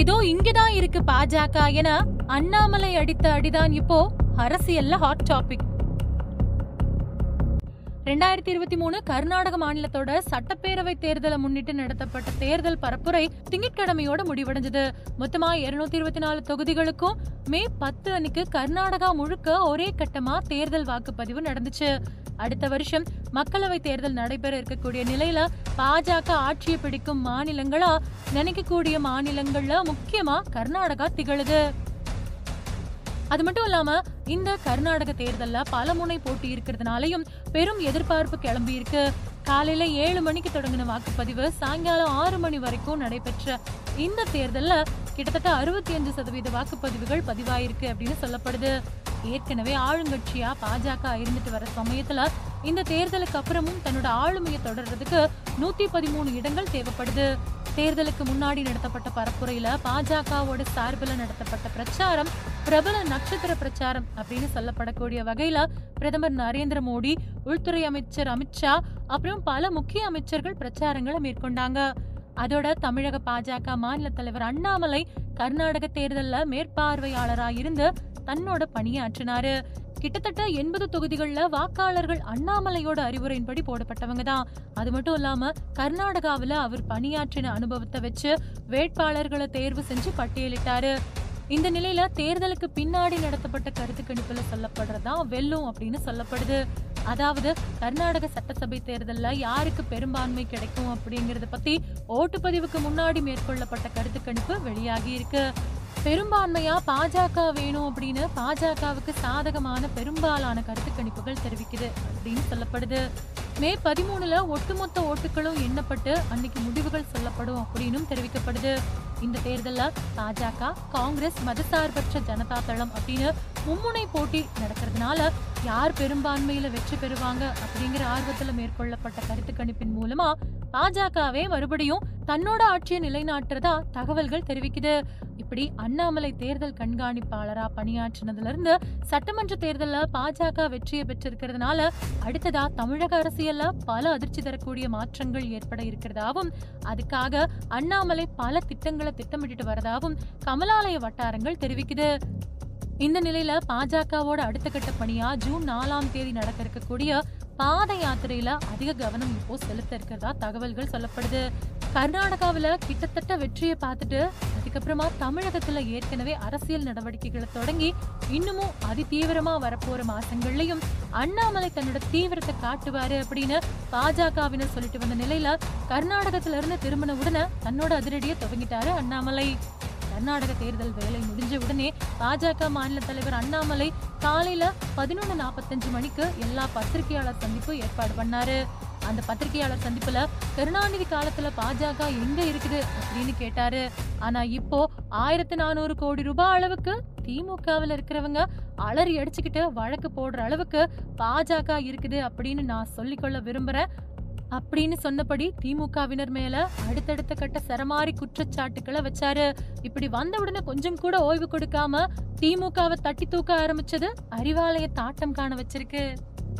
இதோ இங்கதான் இருக்கு பாஜக என அண்ணாமலை அடித்த அடிதான் இப்போ அரசியல்ல ஹாட் டாபிக் ரெண்டாயிரத்தி இருபத்தி மூணு கர்நாடக மாநிலத்தோட சட்டப்பேரவை தேர்தலை முன்னிட்டு நடத்தப்பட்ட தேர்தல் பரப்புரை திங்கட்கிழமையோட முடிவடைஞ்சது. மொத்தமா இருநூத்தி இருபத்தி நாலு தொகுதிகளுக்கும் மே பத்து அன்னைக்கு கர்நாடகா முழுக்க ஒரே கட்டமா தேர்தல் வாக்குப்பதிவு நடந்துச்சு. அடுத்த வருஷம் மக்களவை தேர்தல் நடைபெற இருக்கக்கூடிய நிலையில பாஜக ஆட்சியை பிடிக்கும் மாநிலங்களா? நினைக்கக்கூடிய மாநிலங்கள்ல முக்கியமா கர்நாடகா திகழுது. அது மட்டும் இல்லாம இந்த கர்நாடக தேர்தல்ல பல முனை போட்டி இருக்கிறதுனாலயும் பெரும் எதிர்பார்ப்பு கிளம்பி இருக்கு. காலையில ஏழு மணிக்கு தொடங்கின வாக்குப்பதிவு சாயங்காலம் ஆறு மணி வரைக்கும் நடைபெற்ற இந்த தேர்தல்ல கிட்டத்தட்ட அறுபத்தி அஞ்சு சதவீத வாக்குப்பதிவுகள் பதிவாயிருக்கு அப்படின்னு சொல்லப்படுது. ஏற்கனவே ஆளுங்கட்சியா பாஜக இருந்துட்டு வர சமயத்துல இந்த தேர்தலுக்கு அப்புறமும் தன்னோட ஆளுமையை தொடர்றதுக்கு நூத்தி பதிமூணு இடங்கள் தேவைப்படுது. தேர்தலுக்கு முன்னாடி நடத்தப்பட்ட பரப்புரையில பாஜகவோட சார்பில் நடத்தப்பட்ட பிரச்சாரம் பிரபல நட்சத்திர பிரச்சாரம் அப்படின்னு சொல்லப்படக்கூடிய வகையில பிரதமர் நரேந்திர மோடி உள்துறை அமைச்சர் அமித்ஷா அப்புறம் பல முக்கிய அமைச்சர்கள் பிரச்சாரங்களை மேற்கொண்டாங்க. அதோட தமிழக பாஜக மாநில தலைவர் அண்ணாமலை கர்நாடக தேர்தல்ல மேற்பார்வையாளரா இருந்து தன்னோட பணியாற்றினாரு. கிட்டத்தட்ட எண்பது தொகுதிகள்ல வாக்காளர்கள் அண்ணாமலையோட அறிவுரையின்படி போடப்பட்டவங்க தான். அது மட்டும் இல்லாம கர்நாடகாவில் அவர் பணியாற்றின அனுபவத்தை வச்சு வேட்பாளர்களை தேர்வு செஞ்சு பட்டியலிட்டாரு. இந்த நிலையில தேர்தலுக்கு பின்னாடி நடத்தப்பட்ட கருத்து கணிப்புல சொல்லப்படுறதா வெல்லும் அப்படின்னு சொல்லப்படுது. அதாவது கர்நாடக சட்டசபை தேர்தலில் யாருக்கு பெரும்பான்மை கிடைக்கும் அப்படிங்கறத பத்தி ஓட்டுப்பதிவுக்கு முன்னாடி மேற்கொள்ளப்பட்ட கருத்து கணிப்பு வெளியாகி இருக்கு. பெரும்பான்மையா பாஜக வேணும் அப்படின்னு பாஜகவுக்கு சாதகமான பெரும்பாலான கருத்து கணிப்புகள் தெரிவிக்குது அப்படின்னு சொல்லப்படுது. மே பதிமூணுல ஒட்டுமொத்த ஓட்டுகளும் எண்ணப்பட்டு அன்னைக்கு முடிவுகள் சொல்லப்படும் அப்படின்னும் தெரிவிக்கப்படுது. இந்த தேர்தலில் பாஜக காங்கிரஸ் மதசார்பற்ற ஜனதா தளம் அப்படின்னு மும்முனை போட்டி நடக்கிறதுனால யார் பெரும்பான்மையில வெற்றி பெறுவாங்க அப்படிங்கிற ஆர்வத்துல மேற்கொள்ளப்பட்ட கருத்து கணிப்பின் மூலமா பாஜகவே மறுபடியும் தன்னோட ஆட்சியை நிலைநாட்டுறதா தகவல்கள் தெரிவிக்குது. இப்படி அண்ணாமலை தேர்தல் கண்காணிப்பாளரா பணியாற்றினதுல இருந்து சட்டமன்ற தேர்தலில் பாஜக வெற்றியை பெற்றிருக்கிறதுனால அடுத்ததா தமிழக அரசியல்ல பல அதிர்ச்சி தரக்கூடிய மாற்றங்கள் ஏற்பட இருக்கிறதாவும் அதுக்காக அண்ணாமலை பல திட்டங்களை திட்டமிட்டு வரதாவும் கமலாலய வட்டாரங்கள் தெரிவிக்குது. இந்த நிலையில பாஜகவோட அடுத்த கட்ட பணியா ஜூன் நாலாம் தேதி நடக்க இருக்கக்கூடிய பாத யாத்திரையில அதிக கவனம் இப்போ செலுத்த இருக்கிறதா தகவல்கள் சொல்லப்படுது. கர்நாடகாவில் கிட்டத்தட்ட வெற்றியை பார்த்துட்டு அதுக்கப்புறமா தமிழகத்துல ஏற்கனவே அரசியல் நடவடிக்கைகளை தொடங்கி இன்னமும் அதி தீவிரமா வரப்போற மாசங்கள்லயும் அண்ணாமலை தன்னோட தீவிரத்தை காட்டுவாரு அப்படின்னு பாஜகவினர் சொல்லிட்டு வந்த நிலையில கர்நாடகத்துல இருந்து திரும்பின உடனே தன்னோட அதிரடியை துவங்கிட்டாரு அண்ணாமலை. கர்நாடக தேர்தல் வேலை முடிஞ்ச உடனே பாஜக மாநில தலைவர் அண்ணாமலை காலையில பதினொன்னு நாற்பத்தஞ்சு மணிக்கு எல்லா பத்திரிகையாளர் சந்திப்பு ஏற்பாடு பண்ணாரு. அந்த பத்திரிகையாளர் சந்திப்புல கருணாநிதி காலத்துல பாஜக எங்க இருக்குது? அப்படின்னு கேட்டாரு. ஆனா இப்போ ஆயிரத்தி நானூறு கோடி ரூபாய் அளவுக்கு திமுகவில் இருக்கிறவங்க அலறி அடிச்சுக்கிட்டு வழக்கு போடுற அளவுக்கு பாஜக இருக்குது அப்படின்னு நான் சொல்லிக்கொள்ள விரும்புறேன். அப்படின்னு சொன்னபடி திமுகவினர் மேல அடுத்தடுத்த கட்ட சரமாரி குற்றச்சாட்டுக்களை வச்சாரு. இப்படி வந்த உடனே கொஞ்சம் கூட ஓய்வு கொடுக்காம திமுகவை தட்டி தூக்க ஆரம்பிச்சது அறிவாலய தாட்டம் காண வச்சிருக்கு.